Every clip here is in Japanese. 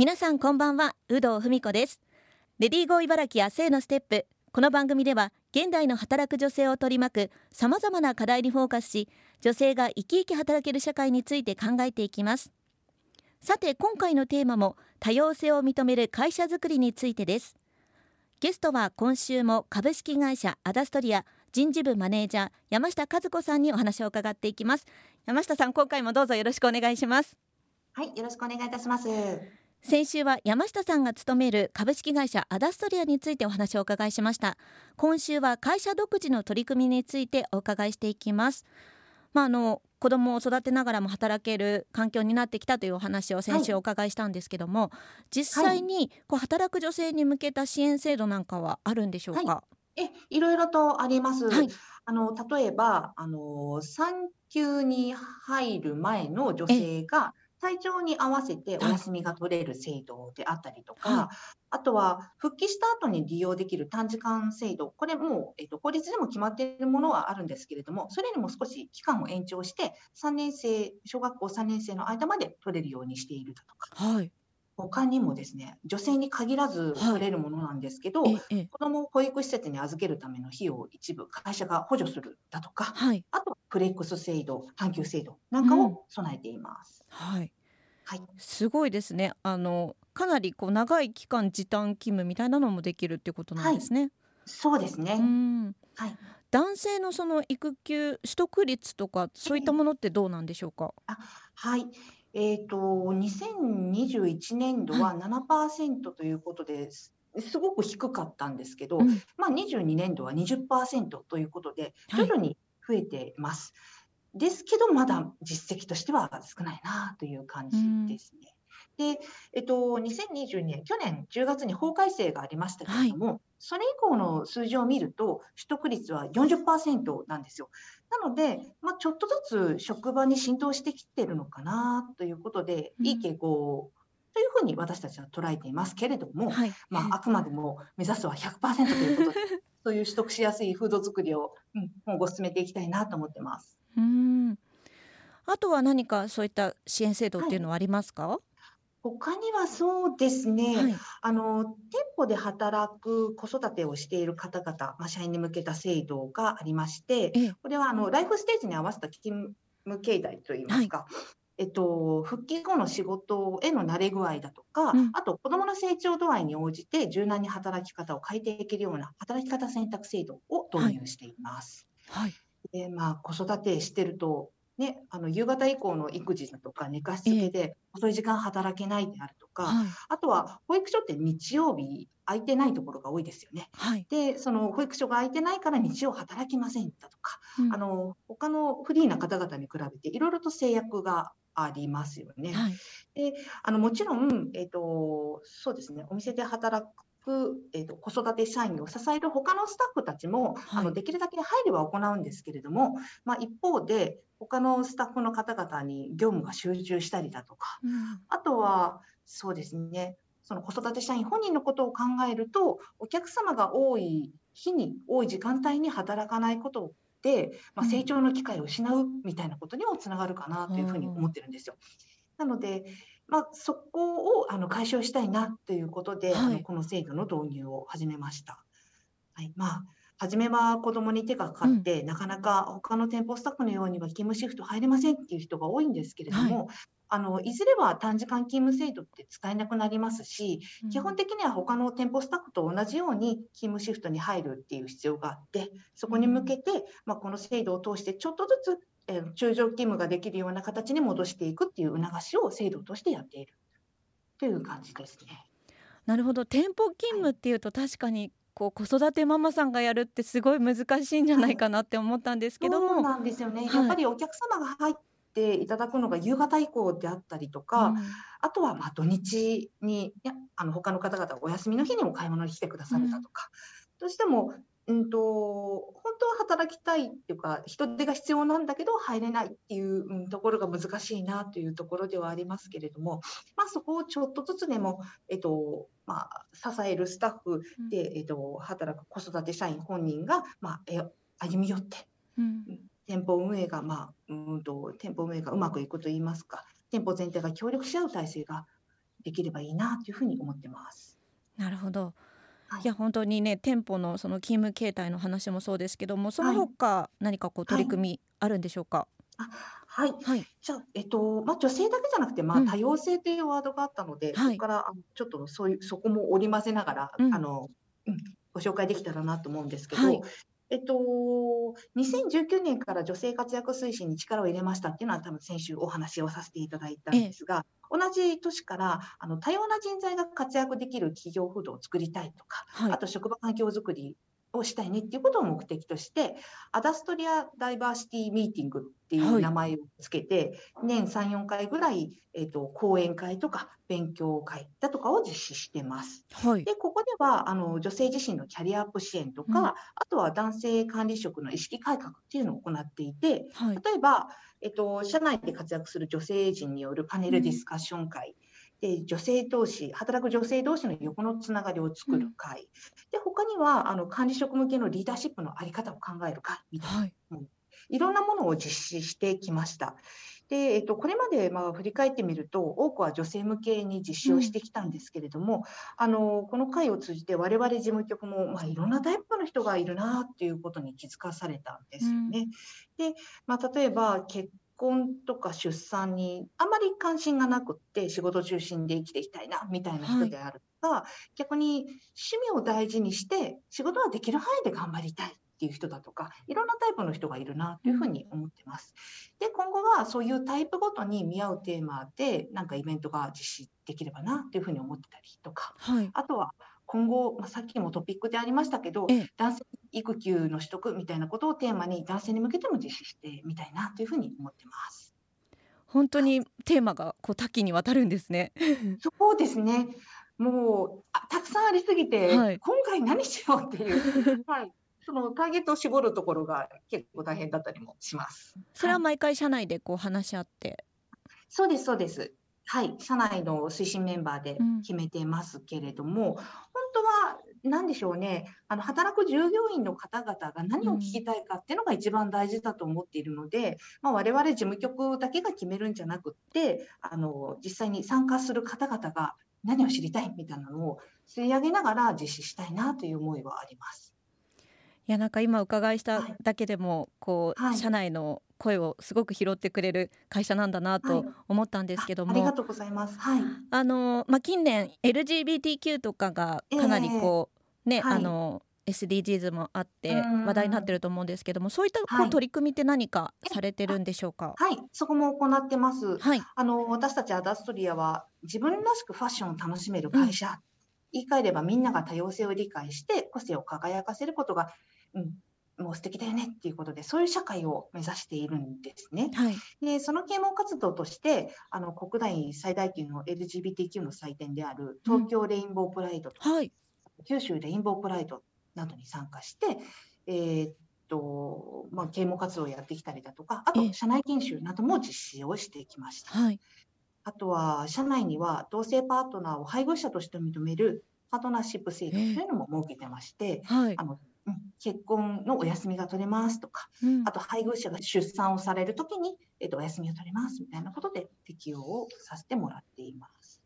皆さんこんばんは有働文子です。レディーゴー茨城明日へのステップ。この番組では現代の働く女性を取り巻くさまざまな課題にフォーカスし女性が生き生き働ける社会について考えていきます。さて今回のテーマも多様性を認める会社づくりについてです。ゲストは今週も株式会社アダストリア人事部マネージャー山下和子さんにお話を伺っていきます。山下さん今回もどうぞよろしくお願いします。はいよろしくお願いいたします。先週は山下さんが勤める株式会社アダストリアについてお話をお伺いしました。今週は会社独自の取り組みについてお伺いしていきます。まああの子供を育てながらも働ける環境になってきたというお話を先週お伺いしたんですけども、はい、実際にこう働く女性に向けた支援制度なんかはあるんでしょうか、はい、えいろいろとあります、はい、あの例えばあの産休に入る前の女性が体調に合わせてお休みが取れる制度であったりとか、はい、あとは復帰した後に利用できる短時間制度、これも、えーと、法律でも決まっているものはあるんですけれども、それにも少し期間を延長して、3年生、小学校3年生の間まで取れるようにしているだとか。はい。他にもですね女性に限らず取れるものなんですけど、はい、子どもを保育施設に預けるための費用を一部会社が補助するだとか、はい、あとフレックス制度半休制度なんかを備えています。うん、はいはい、すごいですね。あのかなりこう長い期間時短勤務みたいなのもできるっていうことなんですね。はい、そうですね。はい。男性のその育休取得率とかそういったものってどうなんでしょうか？あはい。えっ、ー、と2021年度は7%ということです。すごく低かったんですけど、うん、まあ、22年度は20%ということで徐々に増えてます。はいですけど、まだ実績としては少ないなという感じですね。で、えっと、2022年、去年10月に法改正がありましたけれども、はい、それ以降の数字を見ると、取得率は40%なんですよ。なので、まあ、ちょっとずつ職場に浸透してきてるのかなということで、いい傾向というふうに私たちは捉えていますけれども、はい、まあ、あくまでも目指すは100%ということで、そういう取得しやすい風土作りを、うん、今後進めていきたいなと思ってます。うんあとは何かそういった支援制度っていうのはありますか？他にはそうですね、はい。あの、店舗で働く子育てをしている方々、まあ、社員に向けた制度がありまして、これはあのライフステージに合わせた勤務形態といいますか、えっと、復帰後の仕事への慣れ具合だとか、うん。あと子どもの成長度合いに応じて柔軟に働き方を変えていけるような働き方選択制度を導入しています。はい。で、まあ、子育てしてると、ね、あの夕方以降の育児だとか寝かしつけで遅い時間働けないであるとか、はい、あとは保育所って日曜日空いてないところが多いですよね。はい、でその保育所が空いてないから日曜働きませんだとか、うん、あの他のフリーな方々に比べていろいろと制約がありますよね。はい、であのもちろん、えーとそうですね、お店で働く、えーと、子育て社員を支える他のスタッフたちも、はい、あのできるだけ配慮は行うんですけれども、まあ、一方で他のスタッフの方々に業務が集中したりだとか、うん、あとはそうですね。その子育て社員本人のことを考えるとお客様が多い日に多い時間帯に働かないことで、まあ、成長の機会を失うみたいなことにもつながるかなというふうに思ってるんですよ。なので、まあ、そこをあの解消したいなということで、はい、あのこの制度の導入を始めました。はい。まあ初めは子どもに手がかかって、うん、なかなか他の店舗スタッフのようには勤務シフト入れませんっていう人が多いんですけれども、はい、あのいずれは短時間勤務制度って使えなくなりますし、うん、基本的には他の店舗スタッフと同じように勤務シフトに入るっていう必要があってそこに向けて、まあ、この制度を通してちょっとずつえ中常勤務ができるような形に戻していくっていう促しを制度としてやっている。という感じですね。なるほど。店舗勤務っていうと確かにこう子育てママさんがやるってすごい難しいんじゃないかなって思ったんですけども、そうなんですよね、はい、やっぱりお客様が入っていただくのが夕方以降であったりとか、うん、あとはま土日にやあの他の方々お休みの日にも買い物に来てくださるだとか、うん、どうしてもうんと、本当は働きたいっていうか、人手が必要なんだけど入れないっていう、うん、ところが難しいなというところではありますけれども、まあ、そこをちょっとずつでも、えっとまあ、支えるスタッフで、うん、えっと、働く子育て社員本人が、まあ、え歩み寄って、うん、店舗運営が、まあ、うんと店舗運営がうまくいくといいますか、店舗全体が協力し合う体制ができればいいなというふうに思ってます。なるほど。はい、いや本当にね店舗のその勤務形態の話もそうですけどもその他何かこう取り組みあるんでしょうか、はい。はい、はい、じゃあ、えっとまあ、女性だけじゃなくて、まあ、多様性というワードがあったので、うん、そこからあのちょっとそういうそこも織り交ぜながら、うん、あのうん、ご紹介できたらなと思うんですけど、はい、えっと、2019年から女性活躍推進に力を入れましたっていうのは多分先週お話をさせていただいたんですが、同じ年からあの多様な人材が活躍できる企業風土を作りたいとか、はい、あと職場環境づくりをしたいねっていうことを目的として、アダストリア・ダイバーシティ・ミーティングっていう名前をつけて、はい、年3、4回ぐらい、えーと、講演会とか勉強会だとかを実施してます。はい、でここではあの女性自身のキャリアアップ支援とか、うん、あとは男性管理職の意識改革っていうのを行っていて、はい、例えば、えっ、ー、と、社内で活躍する女性陣によるパネルディスカッション会、うんで女性同士、働く女性同士の横のつながりを作る会、うん、で他にはあの管理職向けのリーダーシップの在り方を考える会みたいな、はい、いろんなものを実施してきました。でえっと、これまでまあ振り返ってみると、多くは女性向けに実施をしてきたんですけれども、うん、あのこの会を通じて、我々事務局も、まあ、いろんなタイプの人がいるなっていうことに気づかされたんですよね。うん、でまあ、例えば結婚とか出産にあまり関心がなくって仕事中心で生きていきたいなみたいな人であるとか、はい、逆に趣味を大事にして仕事はできる範囲で頑張りたいっていう人だとかいろんなタイプの人がいるなというふうに思ってます。で今後はそういうタイプごとに見合うテーマでなんかイベントが実施できればなというふうに思ってたりとか、はい、あとは今後、まあ、さっきもトピックでありましたけど、男性育休の取得みたいなことをテーマに男性に向けても実施してみたいなというふうに思ってます。本当にテーマがこう多岐にわたるんですね。そうですね。もうあたくさんありすぎて、はい、今回何しようっていう、はい、そのターゲットを絞るところが結構大変だったりもします。それは毎回社内でこう話し合って。そうですそうです。はい、社内の推進メンバーで決めてますけれども、うん、本当は何でしょうね、あの働く従業員の方々が何を聞きたいかっていうのが一番大事だと思っているので、まあ、我々事務局だけが決めるんじゃなくってあの実際に参加する方々が何を知りたいみたいなのを吸い上げながら実施したいなという思いはあります。いやなんか今伺いしただけでも、はい、こう、はい、社内の声をすごく拾ってくれる会社なんだなと思ったんですけども、はい、ありがとうございます。はい。あのまあ近年 LGBTQ とかがかなりこう、えー、ね、あの SDGs もあって話題になってると思うんですけども、そういったこう取り組みって何かされてるんでしょうか？はい、そこも行ってます。はい、あの私たちアダストリアは自分らしくファッションを楽しめる会社。うん、言い換えればみんなが多様性を理解して個性を輝かせることが、うん、もう素敵だよねっていうことで、そういう社会を目指しているんですね。はい、でその啓蒙活動として、あの国内最大級の LGBTQ の祭典である東京レインボープライドとか、うんはい、九州レインボープライドなどに参加して、えー、っとまあ、啓蒙活動をやってきたりだとか、あと社内研修なども実施をしてきました。はい、あとは社内には同性パートナーを配偶者として認めるパートナーシップ制度というのも設けてまして、はい、あの結婚のお休みが取れますとか、うん、あと配偶者が出産をされるときに、えっと、お休みを取れますみたいなことで適用をさせてもらっています。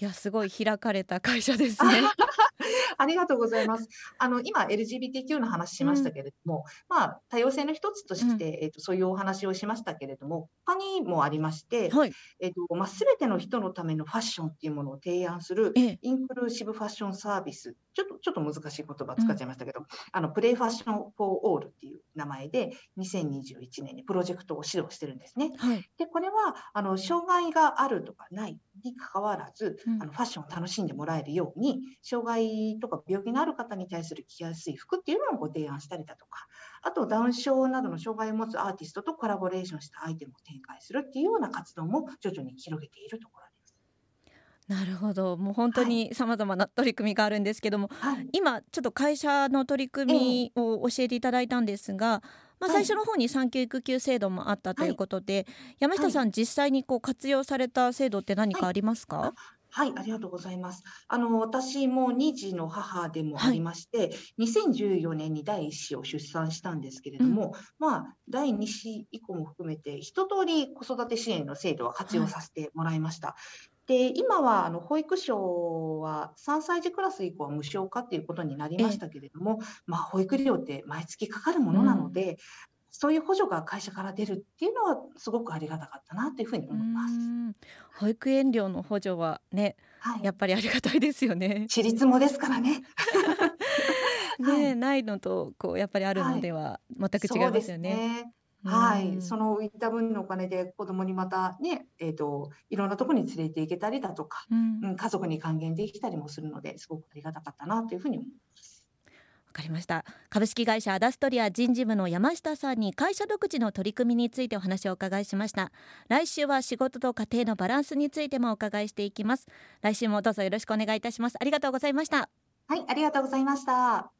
いやすごい開かれた会社ですね。ありがとうございます。あの今 LGBTQ の話しましたけれども、うん、まあ多様性の一つとして、うん、えっ、とそういうお話をしましたけれども、他にもありまして、はい、えっ、とまあすべての人のためのファッションっていうものを提案するインクルーシブファッションサービス、ちょっとちょっと難しい言葉使っちゃいましたけど、うん、あのプレイファッションフォーオールっていう名前で2021年にプロジェクトを指導してるんですね。はい、でこれはあの障害があるとかないにかかわらず、あのファッションを楽しんでもらえるように障害ととか病気のある方に対する着やすい服っていうのをご提案したりだとか、あとダウン症などの障害を持つアーティストとコラボレーションしたアイテムを展開するっていうような活動も徐々に広げているところです。なるほど。もう本当にさまざまな取り組みがあるんですけども、はい、今ちょっと会社の取り組みを教えていただいたんですが、まあ、最初の方に産休育休制度もあったということで、はい、山下さん、実際にこう活用された制度って何かありますか、はい、ありがとうございます。あの私も2児の母でもありまして、はい、2014年に第1子を出産したんですけれども、うん、まあ第2子以降も含めて一通り子育て支援の制度は活用させてもらいました。はいで今はあの保育所は3歳児クラス以降は無償化っていうことになりましたけれども、まあ、保育料って毎月かかるものなので、うん、そういう補助が会社から出るっていうのはすごくありがたかったなというふうに思います。保育園料の補助はね、はい、やっぱりありがたいですよね。私立もですからね。ね、はい、ないのとこうやっぱりあるのでは全く違いますよね。はい、その浮いた分のお金で子供にまたね、えっ、ー、と、いろんなところに連れて行けたりだとか、うん、うん、家族に還元できたりもするので、すごくありがたかったなというふうに思います。わかりました。株式会社アダストリア人事部の山下さんに会社独自の取り組みについてお話をお伺いしました。来週は仕事と家庭のバランスについてもお伺いしていきます。来週もどうぞよろしくお願いいたします。ありがとうございました。はいありがとうございました